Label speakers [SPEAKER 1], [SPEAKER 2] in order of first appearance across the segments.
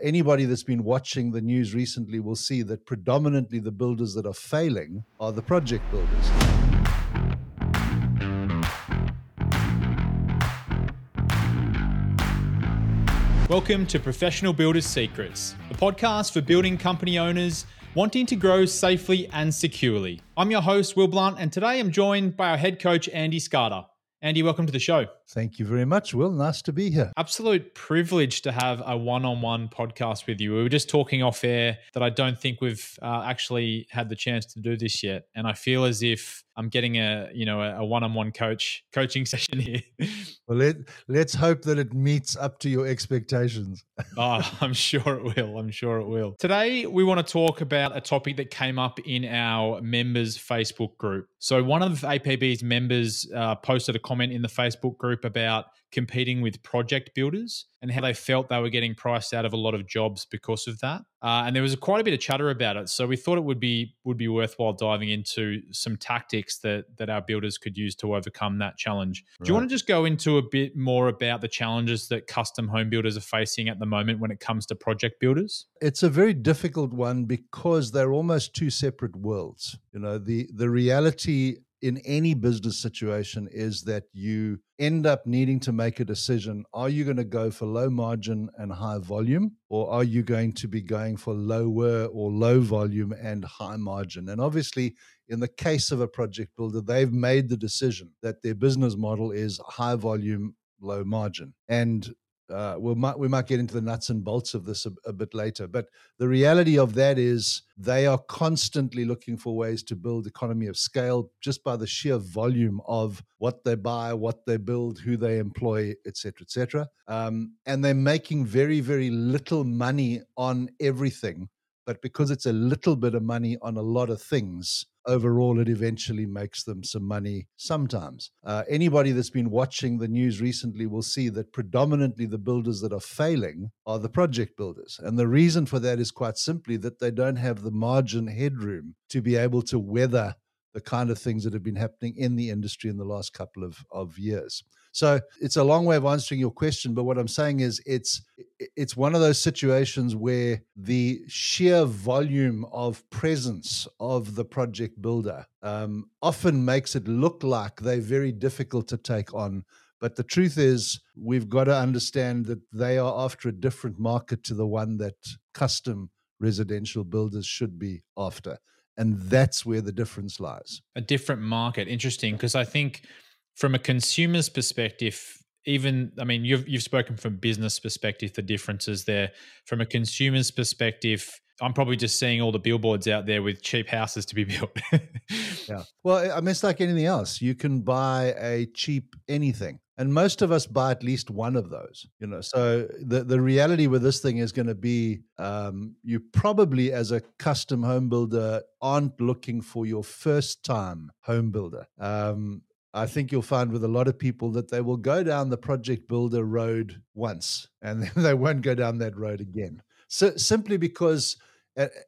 [SPEAKER 1] Anybody that's been watching the news recently will see that predominantly the builders that are failing are the project builders.
[SPEAKER 2] Welcome to Professional Builders Secrets, the podcast for building company owners wanting to grow safely and securely. I'm your host, Will Blunt, and today I'm joined by our head coach, Andy Skarda. Andy, welcome to the show.
[SPEAKER 1] Thank you very much, Will. Nice to be here.
[SPEAKER 2] Absolute privilege to have a one on one podcast with you. We were just talking off air that I don't think we've uh, actually had the chance to do this yet. And I feel as if I'm getting a you know a one on one coach coaching session here.
[SPEAKER 1] well, let, let's hope that it meets up to your expectations.
[SPEAKER 2] oh, I'm sure it will. I'm sure it will. Today, we want to talk about a topic that came up in our members Facebook group. So, one of APB's members uh, posted a comment in the Facebook group about competing with project builders and how they felt they were getting priced out of a lot of jobs because of that. Uh, and there was quite a bit of chatter about it. So we thought it would be would be worthwhile diving into some tactics that that our builders could use to overcome that challenge. Right. Do you want to just go into a bit more about the challenges that custom home builders are facing at the moment when it comes to project builders?
[SPEAKER 1] It's a very difficult one because they're almost two separate worlds. You know, the the reality in any business situation is that you end up needing to make a decision. Are you going to go for low margin and high volume, or are you going to be going for lower or low volume and high margin? And obviously, in the case of a project builder, they've made the decision that their business model is high volume, low margin. And uh, we might we might get into the nuts and bolts of this a, a, bit later, but the reality of that is they are constantly looking for ways to build economy of scale just by the sheer volume of what they buy, what they build, who they employ, etc., etc. Um, and they're making very very little money on everything, but because it's a little bit of money on a lot of things, overall, it eventually makes them some money sometimes. Uh, anybody that's been watching the news recently will see that predominantly the builders that are failing are the project builders. And the reason for that is quite simply that they don't have the margin headroom to be able to weather the kind of things that have been happening in the industry in the last couple of, of years. So it's a long way of answering your question, but what I'm saying is it's it's one of those situations where the sheer volume of presence of the project builder um, often makes it look like they're very difficult to take on. But the truth is, we've got to understand that they are after a different market to the one that custom residential builders should be after. And that's where the difference lies.
[SPEAKER 2] A different market. Interesting. Because I think from a consumer's perspective, even I mean, you've you've spoken from business perspective, the differences there. From a consumer's perspective, I'm probably just seeing all the billboards out there with cheap houses to be built.
[SPEAKER 1] yeah. Well, I mean, it's like anything else. You can buy a cheap anything. And most of us buy at least one of those, you know. So the, the reality with this thing is going to be um, you probably, as a custom home builder, aren't looking for your first time home builder. Um, I think you'll find with a lot of people that they will go down the project builder road once and they won't go down that road again. So simply because,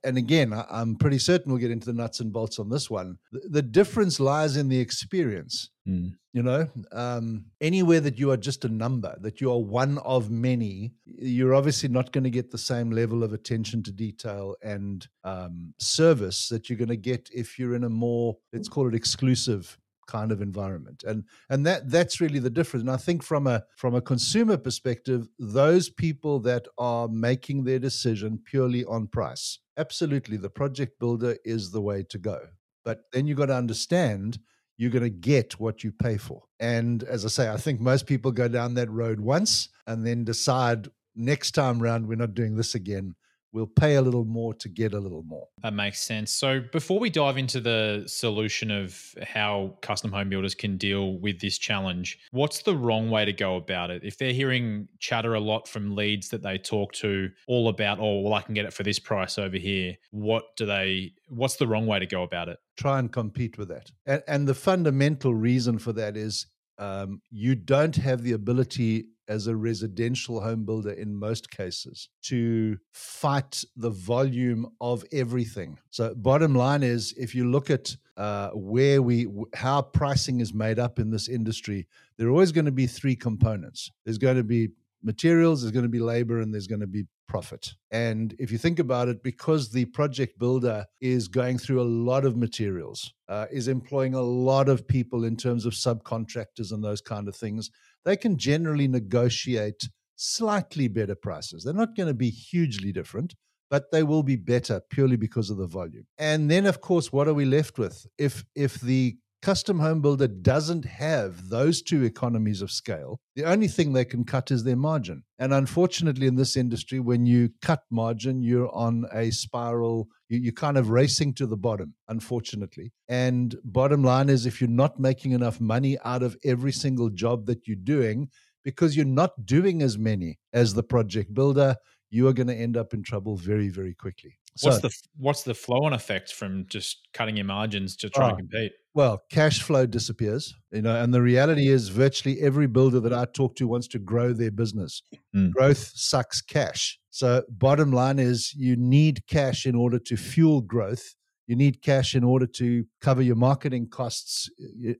[SPEAKER 1] and again, I'm pretty certain we'll get into the nuts and bolts on this one. The difference lies in the experience. Mm. You know, um, anywhere that you are just a number, that you are one of many, you're obviously not going to get the same level of attention to detail and um, service that you're going to get if you're in a more, let's call it exclusive kind of environment. And and that that's really the difference. And i think from a from a consumer perspective those people that are making their decision purely on price absolutely the project builder is the way to go. But then you've got to understand you're going to get what you pay for. And as i say i think most people go down that road once and then decide next time round we're not doing this again we'll pay a little more to get a little more.
[SPEAKER 2] That makes sense. So before we dive into the solution of how custom home builders can deal with this challenge, what's the wrong way to go about it? If they're hearing chatter a lot from leads that they talk to all about, oh, well, I can get it for this price over here. What do they what's the wrong way to go about it?
[SPEAKER 1] Try and compete with that. And, and the fundamental reason for that is um, you don't have the ability as a residential home builder in most cases to fight the volume of everything. So, bottom line is if you look at uh, where we, how pricing is made up in this industry, there are always going to be three components. There's going to be materials, there's going to be labor, and there's going to be profit. And if you think about it, because the project builder is going through a lot of materials, uh, is employing a lot of people in terms of subcontractors and those kind of things, they can generally negotiate slightly better prices. They're not going to be hugely different, but they will be better purely because of the volume. And then, of course, what are we left with? If if the custom home builder doesn't have those two economies of scale, the only thing they can cut is their margin. And unfortunately, in this industry, when you cut margin, you're on a spiral. You're kind of racing to the bottom, unfortunately. And bottom line is, if you're not making enough money out of every single job that you're doing, because you're not doing as many as the project builder, you are going to end up in trouble very, very quickly.
[SPEAKER 2] What's the what's the flow on effect from just cutting your margins to try and ah, compete?
[SPEAKER 1] Well, cash flow disappears, you know, and the reality is virtually every builder that I talk to wants to grow their business. Mm. Growth sucks cash. So bottom line is you need cash in order to fuel growth. You need cash in order to cover your marketing costs,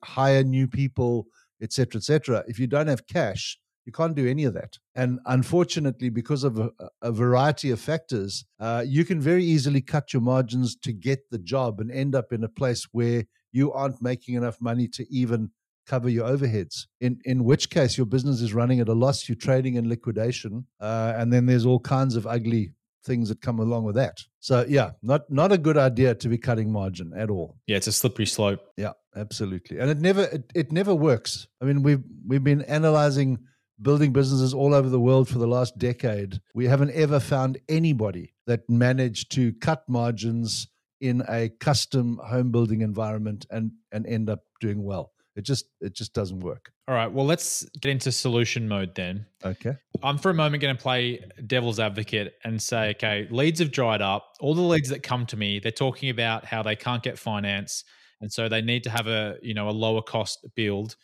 [SPEAKER 1] hire new people, etc., etc. If you don't have cash, you can't do any of that. And unfortunately, because of a, a variety of factors, uh, you can very easily cut your margins to get the job and end up in a place where you aren't making enough money to even cover your overheads. In in which case, your business is running at a loss. You're trading in liquidation, uh, and then there's all kinds of ugly things that come along with that. So yeah, not not a good idea to be cutting margin at all.
[SPEAKER 2] Yeah, it's a slippery slope.
[SPEAKER 1] Yeah, absolutely. And it never it, it never works. I mean, we've we've been analyzing building businesses all over the world for the last decade, we haven't ever found anybody that managed to cut margins in a custom home building environment and and end up doing well. It just it just doesn't work.
[SPEAKER 2] All right. Well, let's get into solution mode then.
[SPEAKER 1] Okay.
[SPEAKER 2] I'm for a moment going to play devil's advocate and say, okay, leads have dried up. All the leads that come to me, they're talking about how they can't get finance, and so they need to have a you know a lower cost build.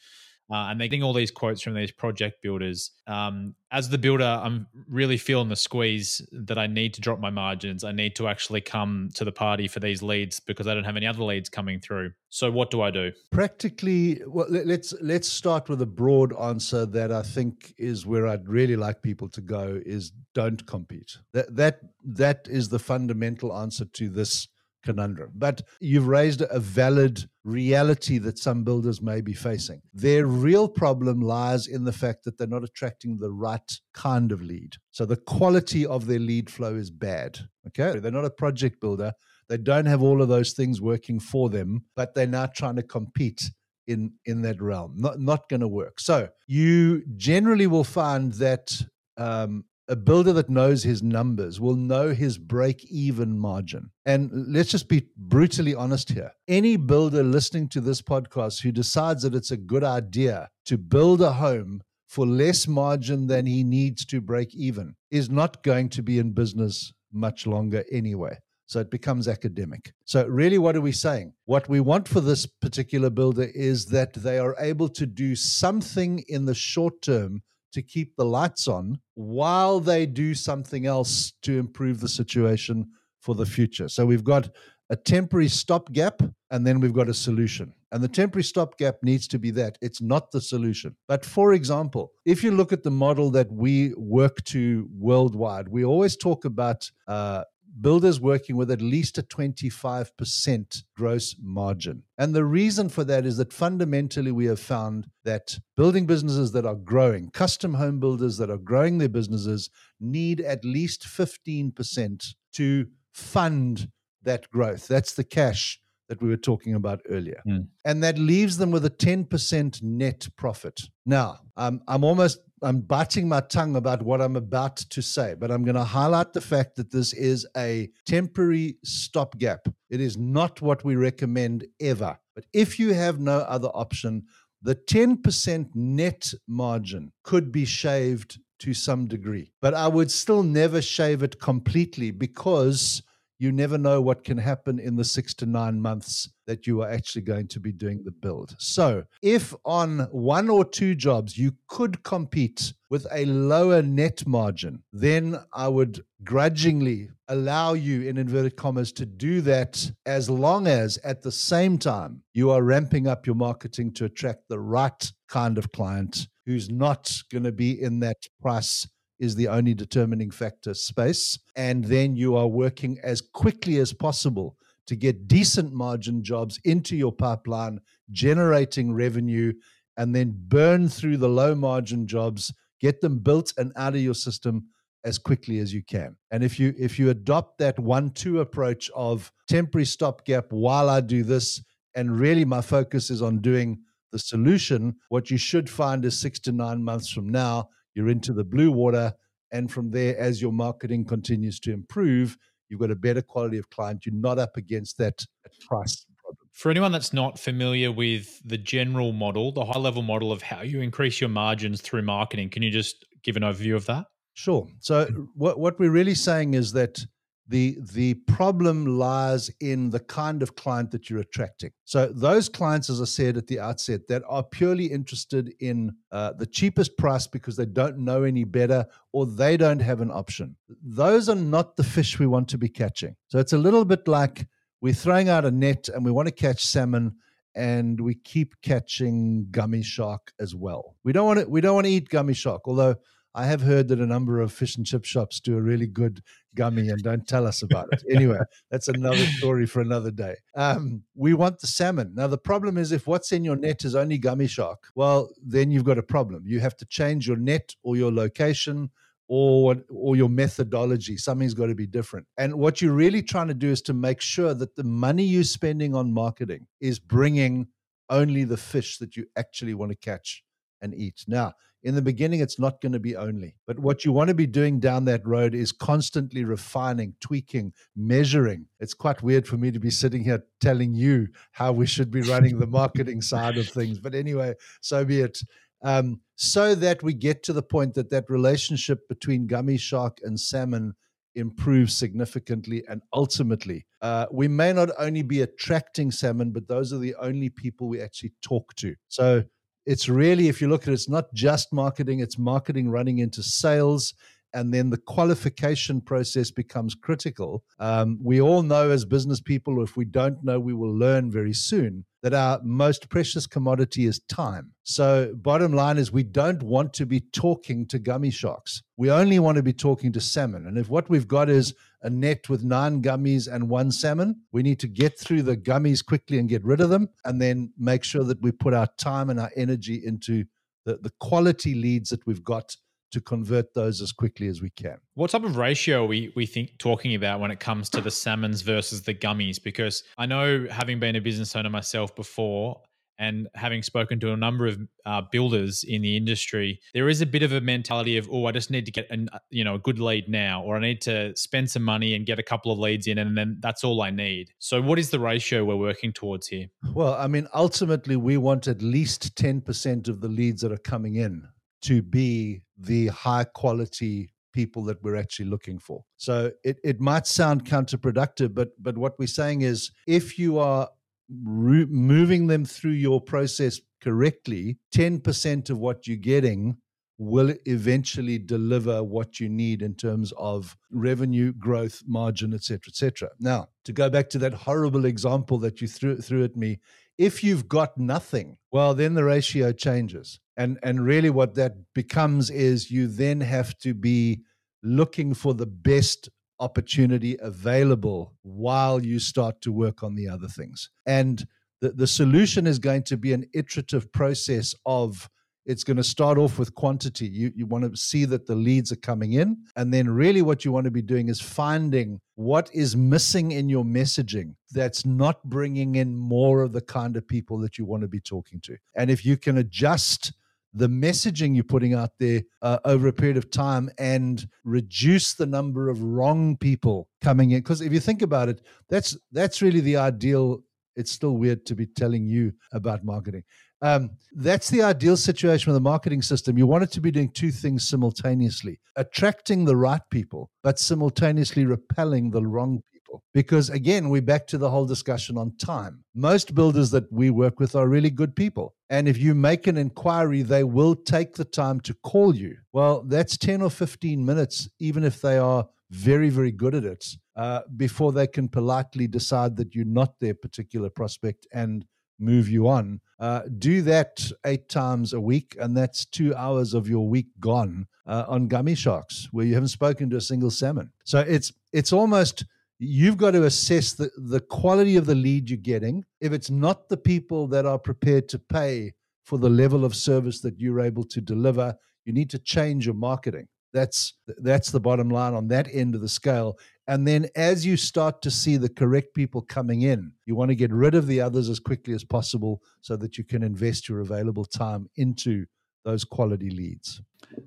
[SPEAKER 2] Uh, and they're getting all these quotes from these project builders. Um, as the builder, I'm really feeling the squeeze that I need to drop my margins. I need to actually come to the party for these leads because I don't have any other leads coming through. So what do I do?
[SPEAKER 1] Practically, well, let's let's start with a broad answer that I think is where I'd really like people to go: is don't compete. That that that is the fundamental answer to this conundrum. But you've raised a valid reality that some builders may be facing. Their real problem lies in the fact that they're not attracting the right kind of lead. So the quality of their lead flow is bad. Okay. They're not a project builder. They don't have all of those things working for them, but they're now trying to compete in in that realm. Not not going to work. So you generally will find that um, a builder that knows his numbers will know his break even margin. And let's just be brutally honest here. Any builder listening to this podcast who decides that it's a good idea to build a home for less margin than he needs to break even is not going to be in business much longer anyway. So it becomes academic. So, really, what are we saying? What we want for this particular builder is that they are able to do something in the short term to keep the lights on while they do something else to improve the situation for the future. So we've got a temporary stopgap and then we've got a solution. And the temporary stopgap needs to be that it's not the solution. But for example, if you look at the model that we work to worldwide, we always talk about uh, builders working with at least a 25% gross margin. And the reason for that is that fundamentally we have found that building businesses that are growing, custom home builders that are growing their businesses, need at least 15% to fund that growth. That's the cash that we were talking about earlier. Mm. And that leaves them with a 10% net profit. Now, um, I'm almost I'm biting my tongue about what I'm about to say, but I'm going to highlight the fact that this is a temporary stopgap. It is not what we recommend ever. But if you have no other option, the 10% net margin could be shaved to some degree. But I would still never shave it completely because you never know what can happen in the six to nine months that you are actually going to be doing the build. So, if on one or two jobs you could compete with a lower net margin, then I would grudgingly allow you, in inverted commas, to do that as long as at the same time you are ramping up your marketing to attract the right kind of client who's not going to be in that price is the only determining factor space. And mm. then you are working as quickly as possible to get decent margin jobs into your pipeline, generating revenue, and then burn through the low margin jobs, get them built and out of your system as quickly as you can. And if you if you adopt that one two approach of temporary stopgap while I do this and really my focus is on doing the solution, what you should find is 6 to 9 months from now you're into the blue water and from there as your marketing continues to improve, you've got a better quality of client, you're not up against that price problem.
[SPEAKER 2] For anyone that's not familiar with the general model, the high level model of how you increase your margins through marketing, can you just give an overview of that?
[SPEAKER 1] Sure. So hmm. what what we're really saying is that the the problem lies in the kind of client that you're attracting. So those clients, as I said at the outset, that are purely interested in uh, the cheapest price because they don't know any better or they don't have an option. Those are not the fish we want to be catching. So it's a little bit like we're throwing out a net and we want to catch salmon and we keep catching gummy shark as well. We don't want to we don't want to eat gummy shark, although I have heard that a number of fish and chip shops do a really good gummy and don't tell us about it. Anyway, that's another story for another day. Um, we want the salmon. Now, the problem is if what's in your net is only gummy shark, well, then you've got a problem. You have to change your net or your location or or your methodology something's got to be different and what you're really trying to do is to make sure that the money you're spending on marketing is bringing only the fish that you actually want to catch and eat now in the beginning, it's not going to be only. But what you want to be doing down that road is constantly refining, tweaking, measuring. It's quite weird for me to be sitting here telling you how we should be running the marketing side of things. But anyway, so be it. Um, so that we get to the point that that relationship between gummy shark and salmon improves significantly and ultimately uh, we may not only be attracting salmon but those are the only people we actually talk to so it's really, if you look at it, it's not just marketing, it's marketing running into sales. And then the qualification process becomes critical. Um, we all know as business people, if we don't know, we will learn very soon that our most precious commodity is time. So, bottom line is, we don't want to be talking to gummy sharks. We only want to be talking to salmon. And if what we've got is a net with nine gummies and one salmon, we need to get through the gummies quickly and get rid of them, and then make sure that we put our time and our energy into the, the quality leads that we've got to convert those as quickly as we can.
[SPEAKER 2] What type of ratio are we we think talking about when it comes to the salmons versus the gummies? Because I know having been a business owner myself before, and having spoken to a number of uh, builders in the industry, there is a bit of a mentality of, oh, I just need to get a you know a good lead now, or I need to spend some money and get a couple of leads in, and then that's all I need. So, what is the ratio we're working towards here?
[SPEAKER 1] Well, I mean, ultimately, we want at least ten percent of the leads that are coming in to be the high quality people that we're actually looking for. So it, it might sound counterproductive, but but what we're saying is if you are re- moving them through your process correctly, 10% of what you're getting will eventually deliver what you need in terms of revenue growth margin et cetera, et cetera. now to go back to that horrible example that you threw, threw at me if you've got nothing well then the ratio changes and and really what that becomes is you then have to be looking for the best opportunity available while you start to work on the other things. And the, the solution is going to be an iterative process of it's going to start off with quantity. You, you want to see that the leads are coming in. And then, really, what you want to be doing is finding what is missing in your messaging that's not bringing in more of the kind of people that you want to be talking to. And if you can adjust the messaging you're putting out there uh, over a period of time and reduce the number of wrong people coming in because if you think about it that's that's really the ideal it's still weird to be telling you about marketing um, that's the ideal situation with a marketing system you want it to be doing two things simultaneously attracting the right people but simultaneously repelling the wrong people. Because again, we're back to the whole discussion on time. Most builders that we work with are really good people. And if you make an inquiry, they will take the time to call you. Well, that's 10 or 15 minutes, even if they are very, very good at it, uh, before they can politely decide that you're not their particular prospect and move you on. Uh, do that eight times a week, and that's two hours of your week gone uh, on gummy sharks, where you haven't spoken to a single salmon. So it's it's almost you've got to assess the, the quality of the lead you're getting. If it's not the people that are prepared to pay for the level of service that you're able to deliver, you need to change your marketing. That's that's the bottom line on that end of the scale. And then as you start to see the correct people coming in, you want to get rid of the others as quickly as possible so that you can invest your available time into those quality leads.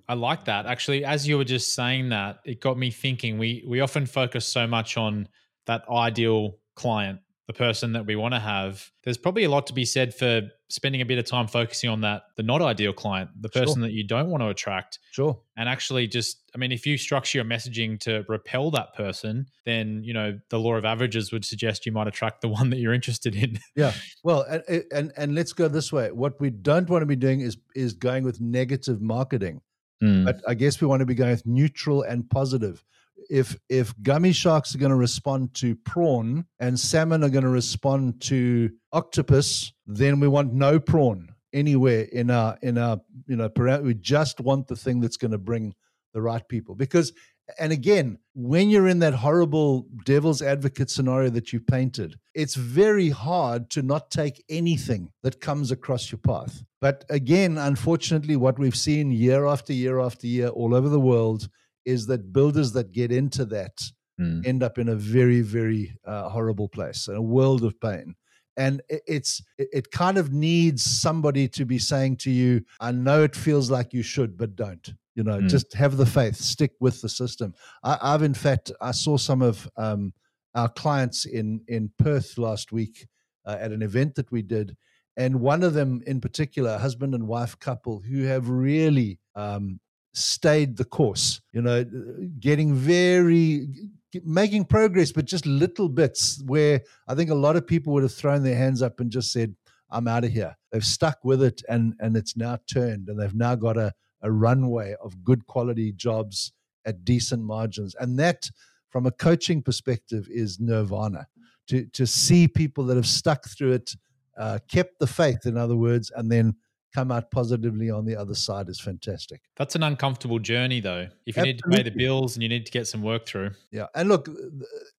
[SPEAKER 2] I like that. Actually, as you were just saying that, it got me thinking. We we often focus so much on that ideal client the person that we want to have, there's probably a lot to be said for spending a bit of time focusing on that, the not ideal client, the person sure. that you don't want to attract.
[SPEAKER 1] Sure.
[SPEAKER 2] And actually just, I mean, if you structure your messaging to repel that person, then, you know, the law of averages would suggest you might attract the one that you're interested in.
[SPEAKER 1] Yeah. Well, and, and, and let's go this way. What we don't want to be doing is, is going with negative marketing. Mm. But I guess we want to be going with neutral and positive if if gummy sharks are going to respond to prawn and salmon are going to respond to octopus, then we want no prawn anywhere in our in our you know we just want the thing that's going to bring the right people. Because and again when you're in that horrible devil's advocate scenario that you painted it's very hard to not take anything that comes across your path. But again unfortunately what we've seen year after year after year all over the world is that builders that get into that mm. end up in a very, very uh, horrible place, a world of pain. And it's it kind of needs somebody to be saying to you, "I know it feels like you should, but don't." You know, mm. just have the faith, stick with the system. I, have in fact, I saw some of um, our clients in in Perth last week uh, at an event that we did, and one of them in particular, a husband and wife couple, who have really um, stayed the course, you know, getting very, making progress, but just little bits where I think a lot of people would have thrown their hands up and just said, I'm out of here. They've stuck with it and, and it's now turned and they've now got a, a runway of good quality jobs at decent margins. And that, from a coaching perspective, is nirvana. To, to see people that have stuck through it, uh, kept the faith, in other words, and then come out positively on the other side is fantastic.
[SPEAKER 2] That's an uncomfortable journey, though. If you Absolutely. need to pay the bills and you need to get some work through.
[SPEAKER 1] Yeah. And look, uh,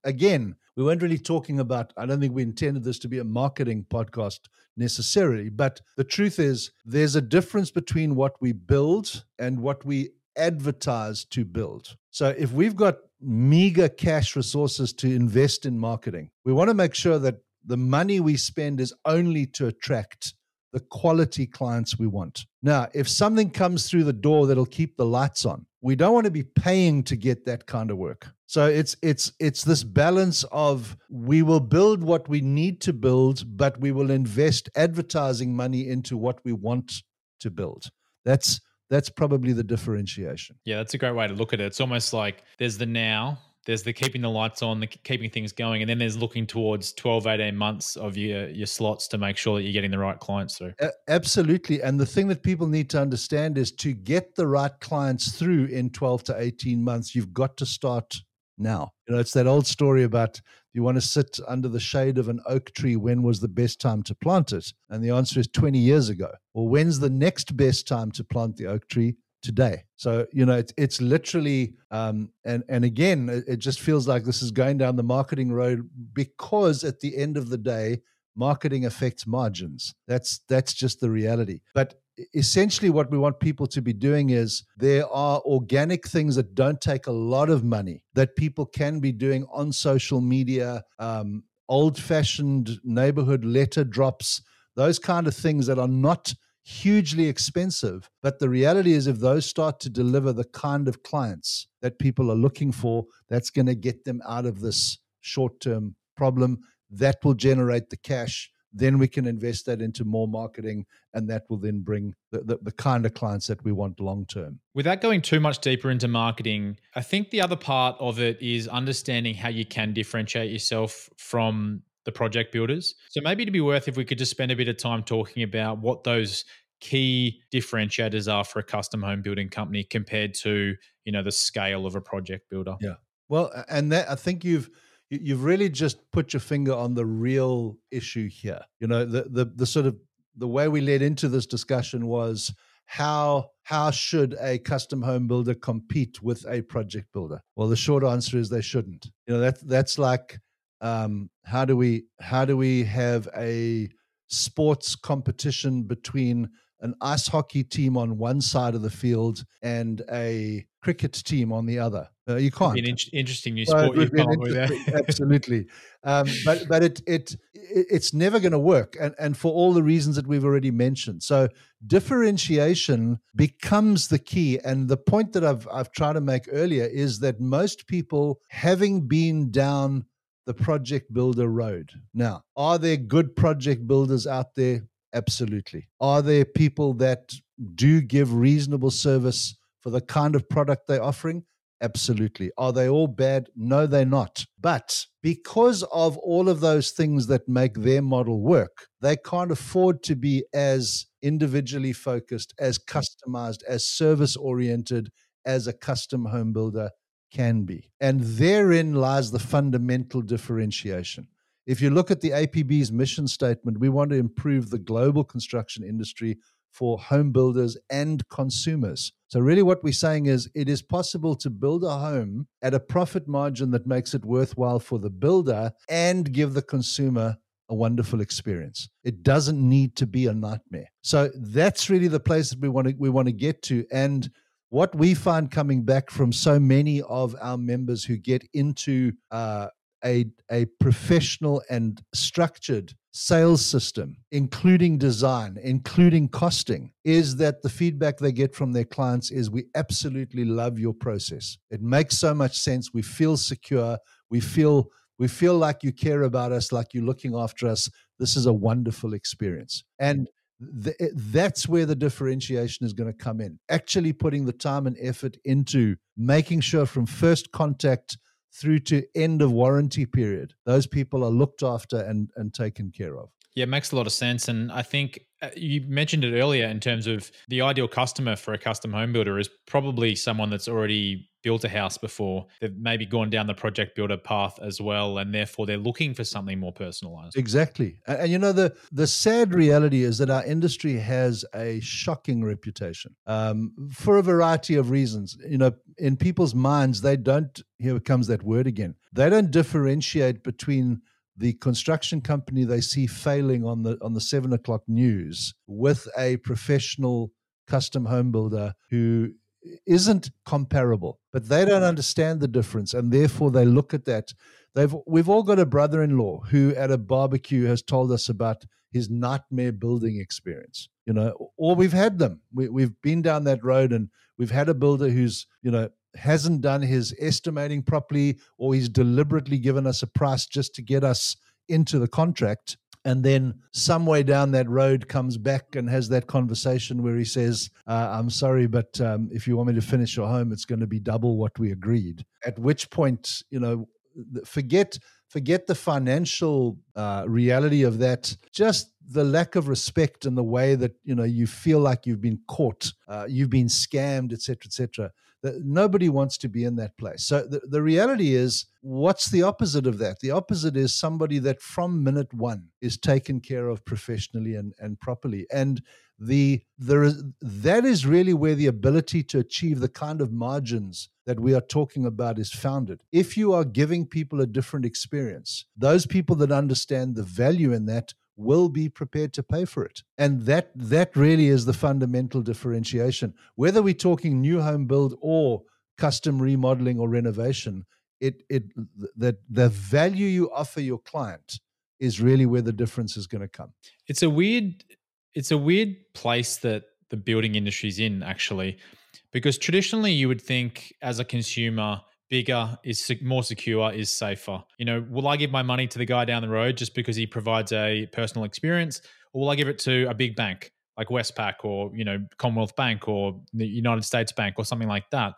[SPEAKER 1] again, we weren't really talking about, I don't think we intended this to be a marketing podcast necessarily, but the truth is there's a difference between what we build and what we advertise to build. So if we've got meager cash resources to invest in marketing, we want to make sure that the money we spend is only to attract the quality clients we want. Now, if something comes through the door that'll keep the lights on, we don't want to be paying to get that kind of work. So it's it's it's this balance of we will build what we need to build, but we will invest advertising money into what we want to build. That's that's probably the differentiation.
[SPEAKER 2] Yeah, that's a great way to look at it. It's almost like there's the now there's the keeping the lights on, the keeping things going, and then there's looking towards 12, 18 months of your your slots to make sure that you're getting the right clients through.
[SPEAKER 1] absolutely. And the thing that people need to understand is to get the right clients through in 12 to 18 months, you've got to start now. You know, it's that old story about you want to sit under the shade of an oak tree, when was the best time to plant it? And the answer is 20 years ago. Well, when's the next best time to plant the oak tree? Today. So you know, it's it's literally, um, and and again, it, it just feels like this is going down the marketing road because at the end of the day, marketing affects margins. That's that's just the reality. But essentially what we want people to be doing is there are organic things that don't take a lot of money that people can be doing on social media um, old fashioned neighborhood letter drops those kind of things that are not hugely expensive. But the reality is, if those start to deliver the kind of clients that people are looking for, that's going to get them out of this short term problem. That will generate the cash. Then we can invest that into more marketing, and that will then bring the, the, the kind of clients that we want long term.
[SPEAKER 2] Without going too much deeper into marketing, I think the other part of it is understanding how you can differentiate yourself from the project builders. So maybe it'd be worth if we could just spend a bit of time talking about what those key differentiators are for a custom home building company compared to, you know, the scale of a project builder.
[SPEAKER 1] Yeah. Well, and that I think you've you've really just put your finger on the real issue here. You know, the the the sort of the way we led into this discussion was how how should a custom home builder compete with a project builder? Well, the short answer is they shouldn't. You know, that that's like um, how do we how do we have a sports competition between an ice hockey team on one side of the field and a cricket team on the other. Uh, you can't.
[SPEAKER 2] Be an in- interesting new sport.
[SPEAKER 1] Well, interesting, absolutely, um, but but it it, it it's never going to work, and and for all the reasons that we've already mentioned. So differentiation becomes the key, and the point that I've I've tried to make earlier is that most people, having been down the project builder road. Now, are there good project builders out there? Absolutely. Are there people that do give reasonable service for the kind of product they're offering? Absolutely. Are they all bad? No, they're not. But because of all of those things that make their model work, they can't afford to be as individually focused, as customized, as service oriented as a custom home builder can be. And therein lies the fundamental differentiation. If you look at the APB's mission statement, we want to improve the global construction industry for home builders and consumers. So, really, what we're saying is it is possible to build a home at a profit margin that makes it worthwhile for the builder and give the consumer a wonderful experience. It doesn't need to be a nightmare. So, that's really the place that we want to, we want to get to. And what we find coming back from so many of our members who get into uh, a, a professional and structured sales system, including design, including costing, is that the feedback they get from their clients is we absolutely love your process. It makes so much sense. We feel secure. We feel we feel like you care about us, like you're looking after us. This is a wonderful experience. And that's where the differentiation is going to come in. Actually, putting the time and effort into making sure from first contact through to end of warranty period, those people are looked after and, and taken care of.
[SPEAKER 2] Yeah, it makes a lot of sense. And I think uh, you mentioned it earlier in terms of the ideal customer for a custom home builder is probably someone that's already built a house before. They've maybe gone down the project builder path as well, and therefore they're looking for something more personalized.
[SPEAKER 1] Exactly. And, and you know, the, the sad reality is that our industry has a shocking reputation um, for a variety of reasons. You know, in people's minds, they don't, here comes that word again, they don't differentiate between the construction company they see failing on the on the seven o'clock news with a professional custom home builder who isn't comparable but they don't understand the difference and therefore they look at that. They've we've all got a brother-in-law who at a barbecue has told us about his nightmare building experience you know or we've had them. We, we've been down that road and we've had a builder who's you know hasn't done his estimating properly or he's deliberately given us a price just to get us into the contract and then some way down that road comes back and has that conversation where he says uh, i'm sorry but um, if you want me to finish your home it's going to be double what we agreed. At which point you know forget forget the financial uh, reality of that just the lack of respect and the way that you know you feel like you've been caught uh, you've been scammed etc etc nobody wants to be in that place. So the, the reality is, what's the opposite of that? The opposite is somebody that from minute one is taken care of professionally and, and properly. And the there is that is really where the ability to achieve the kind of margins that we are talking about is founded. If you are giving people a different experience, those people that understand the value in that will be prepared to pay for it. And that that really is the fundamental differentiation. Whether we're talking new home build or custom remodeling or renovation, it it that the value you offer your client is really where the difference is going to come.
[SPEAKER 2] It's a weird it's a weird place that the building industry is in actually because traditionally you would think as a consumer bigger, is more secure, is safer. You know, will I give my money to the guy down the road just because he provides a personal experience, or will I give it to a big bank like Westpac or you know Commonwealth Bank or the United States Bank or something like that?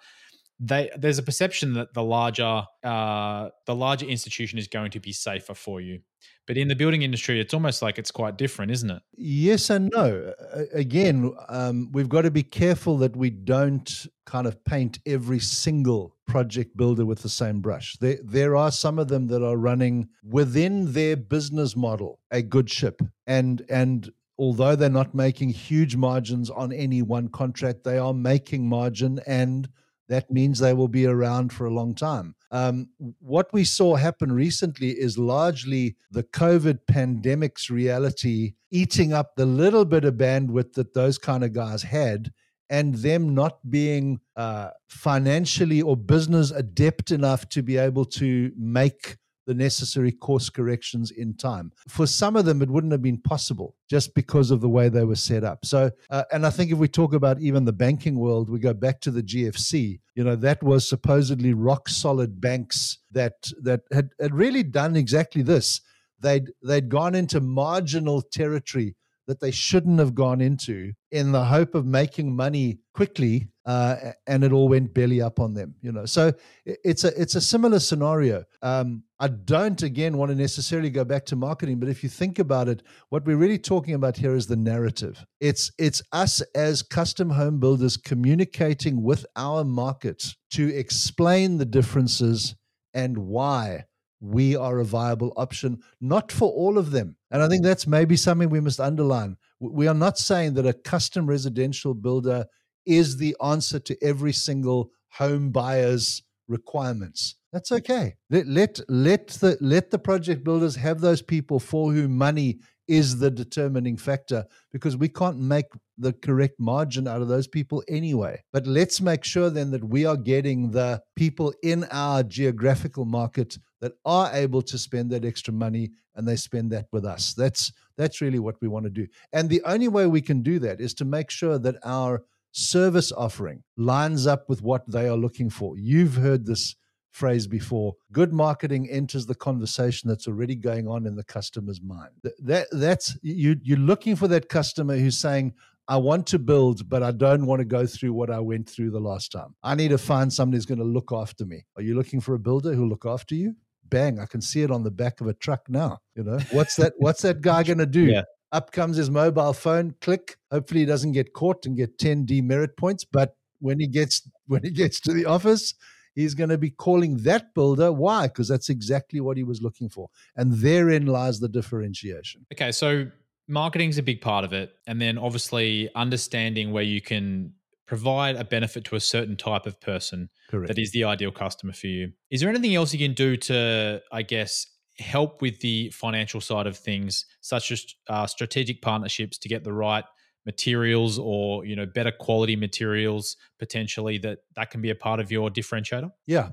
[SPEAKER 2] They there's a perception that the larger uh, the larger institution is going to be safer for you. But in the building industry, it's almost like it's quite different, isn't it?
[SPEAKER 1] Yes and no. Again, um, we've got to be careful that we don't kind of paint every single project builder with the same brush. There, there are some of them that are running within their business model a good ship, and and although they're not making huge margins on any one contract, they are making margin and that means they will be around for a long time. Um, what we saw happen recently is largely the COVID pandemic's reality eating up the little bit of bandwidth that those kind of guys had and them not being uh, financially or business adept enough to be able to make the necessary course corrections in time. For some of them, it wouldn't have been possible just because of the way they were set up. So, uh, and I think if we talk about even the banking world, we go back to the GFC. You know, that was supposedly rock solid banks that that had, had really done exactly this. They'd they'd gone into marginal territory that they shouldn't have gone into in the hope of making money quickly uh, and it all went belly up on them you know? So it's a it's a similar scenario. Um, i don't again want to necessarily go back to marketing but if you think about it what we're really talking about here is the narrative. It's it's us as custom home builders communicating with our market to explain the differences and why we are a viable option, not for all of them. And I think that's maybe something we must underline. We are not saying that a custom residential builder is the answer to every single home buyer's requirements. That's okay. Let, let, let, the, let the project builders have those people for whom money is the determining factor because we can't make the correct margin out of those people anyway. But let's make sure then that we are getting the people in our geographical market that are able to spend that extra money and they spend that with us. That's that's really what we want to do. And the only way we can do that is to make sure that our service offering lines up with what they are looking for. You've heard this phrase before good marketing enters the conversation that's already going on in the customer's mind that that's you you're looking for that customer who's saying I want to build, but I don't want to go through what I went through the last time. I need to find somebody who's going to look after me. Are you looking for a builder who'll look after you? Bang, I can see it on the back of a truck now. You know, what's that what's that guy going to do? Yeah. Up comes his mobile phone, click. Hopefully he doesn't get caught and get 10 demerit points, but when he gets when he gets to the office, he's going to be calling that builder. Why? Because that's exactly what he was looking for. And therein lies the differentiation.
[SPEAKER 2] Okay. So marketing is a big part of it. And then obviously understanding where you can provide a benefit to a certain type of person Correct. that is the ideal customer for you. Is there anything else you can do to, I guess, help with the financial side of things, such as uh, strategic partnerships to get the right materials or you know better quality materials potentially that that can be a part of your differentiator
[SPEAKER 1] yeah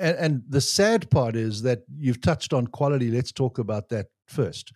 [SPEAKER 1] and, and the sad part is that you've touched on quality let's talk about that first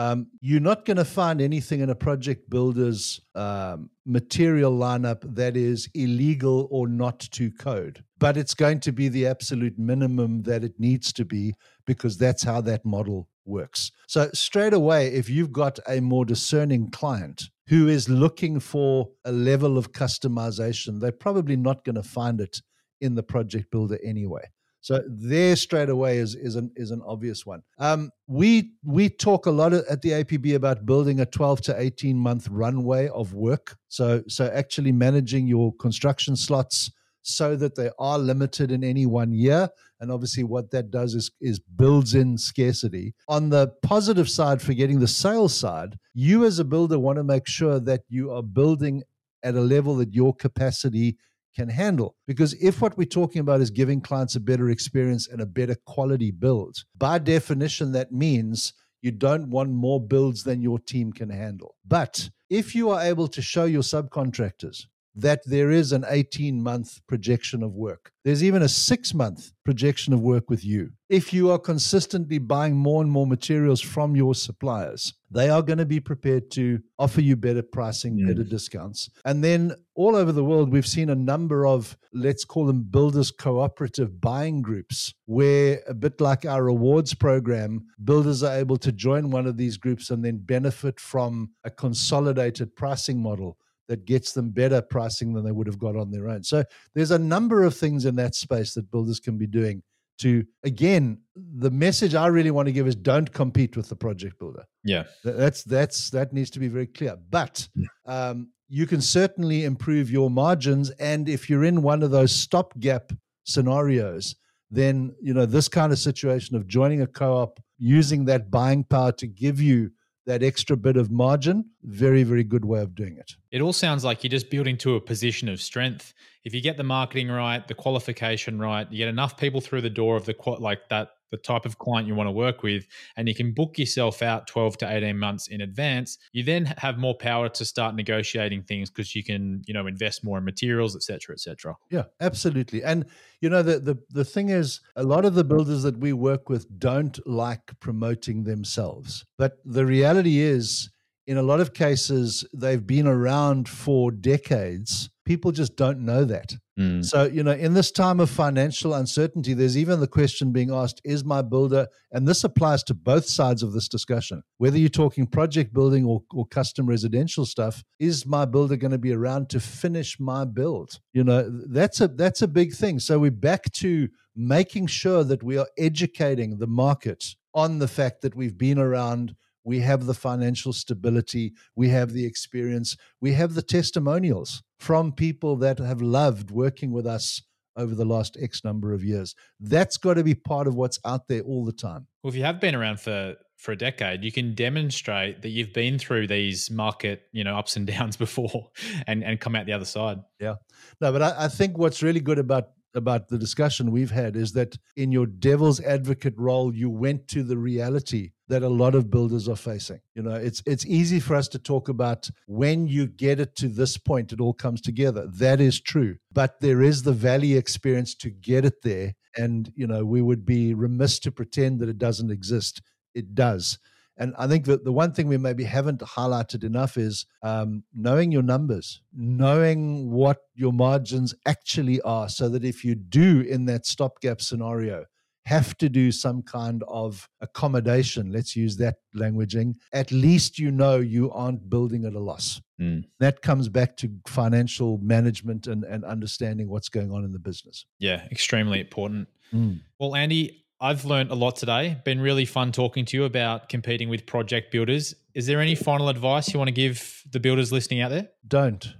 [SPEAKER 1] um, you're not going to find anything in a project builder's um, material lineup that is illegal or not to code, but it's going to be the absolute minimum that it needs to be because that's how that model works. So, straight away, if you've got a more discerning client who is looking for a level of customization, they're probably not going to find it in the project builder anyway. So there straight away is is an is an obvious one. Um, we we talk a lot at the APB about building a 12 to 18 month runway of work. So so actually managing your construction slots so that they are limited in any one year. And obviously, what that does is, is builds in scarcity. On the positive side, for getting the sales side, you as a builder want to make sure that you are building at a level that your capacity can handle. Because if what we're talking about is giving clients a better experience and a better quality build, by definition, that means you don't want more builds than your team can handle. But if you are able to show your subcontractors that there is an 18 month projection of work. There's even a six month projection of work with you. If you are consistently buying more and more materials from your suppliers, they are going to be prepared to offer you better pricing, mm. better discounts. And then all over the world, we've seen a number of, let's call them builders cooperative buying groups, where a bit like our rewards program, builders are able to join one of these groups and then benefit from a consolidated pricing model that gets them better pricing than they would have got on their own. So there's a number of things in that space that builders can be doing to again the message i really want to give is don't compete with the project builder.
[SPEAKER 2] Yeah.
[SPEAKER 1] That's that's that needs to be very clear. But um, you can certainly improve your margins and if you're in one of those stopgap scenarios then you know this kind of situation of joining a co-op using that buying power to give you that extra bit of margin, very, very good way of doing it.
[SPEAKER 2] It all sounds like you're just building to a position of strength. If you get the marketing right, the qualification right, you get enough people through the door of the like that the type of client you want to work with, and you can book yourself out 12 to 18 months in advance, you then have more power to start negotiating things because you can, you know, invest more in materials, et cetera, et cetera.
[SPEAKER 1] Yeah, absolutely. And, you know, the, the, the thing is, a lot of the builders that we work with don't like promoting themselves. But the reality is, in a lot of cases, they've been around for decades. People just don't know that. Mm. So, you know, in this time of financial uncertainty, there's even the question being asked is my builder, and this applies to both sides of this discussion, whether you're talking project building or, or custom residential stuff, is my builder going to be around to finish my build? You know, that's a that's a big thing. So we're back to making sure that we are educating the market on the fact that we've been around we have the financial stability, we have the experience, we have the testimonials from people that have loved working with us over the last X number of years. That's got to be part of what's out there all the time.
[SPEAKER 2] Well, if you have been around for for a decade, you can demonstrate that you've been through these market, you know, ups and downs before and, and come out the other side.
[SPEAKER 1] Yeah. No, but I, I think what's really good about about the discussion we've had is that in your devil's advocate role, you went to the reality that a lot of builders are facing. You know, it's it's easy for us to talk about when you get it to this point, it all comes together. That is true. But there is the valley experience to get it there. And, you know, we would be remiss to pretend that it doesn't exist. It does. And I think that the one thing we maybe haven't highlighted enough is um, knowing your numbers, knowing what your margins actually are, so that if you do in that stopgap scenario have to do some kind of accommodation, let's use that languaging, at least you know you aren't building at a loss. Mm. That comes back to financial management and, and understanding what's going on in the business.
[SPEAKER 2] Yeah, extremely important. Mm. Well, Andy, I've learned a lot today. Been really fun talking to you about competing with project builders. Is there any final advice you want to give the builders listening out there?
[SPEAKER 1] Don't.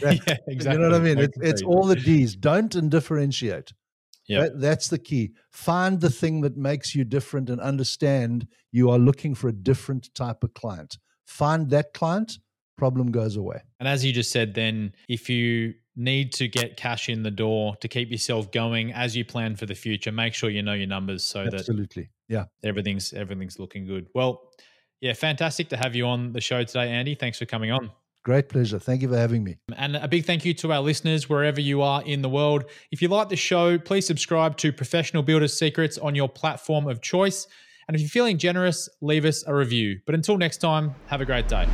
[SPEAKER 1] Yeah, exactly. You know what I mean? It's, it's all the D's. Don't and differentiate. Yeah, that, that's the key. Find the thing that makes you different and understand you are looking for a different type of client. Find that client, problem goes away.
[SPEAKER 2] And as you just said, then if you need to get cash in the door to keep yourself going as you plan for the future. Make sure you know your numbers so
[SPEAKER 1] Absolutely.
[SPEAKER 2] that
[SPEAKER 1] absolutely, yeah,
[SPEAKER 2] everything's everything's looking good. Well, yeah, fantastic to have you on the show today, Andy. Thanks for coming on.
[SPEAKER 1] Great pleasure. Thank you for having me.
[SPEAKER 2] And a big thank you to our listeners wherever you are in the world. If you like the show, please subscribe to Professional Builders Secrets on your platform of choice. And if you're feeling generous, leave us a review. But until next time, have a great day.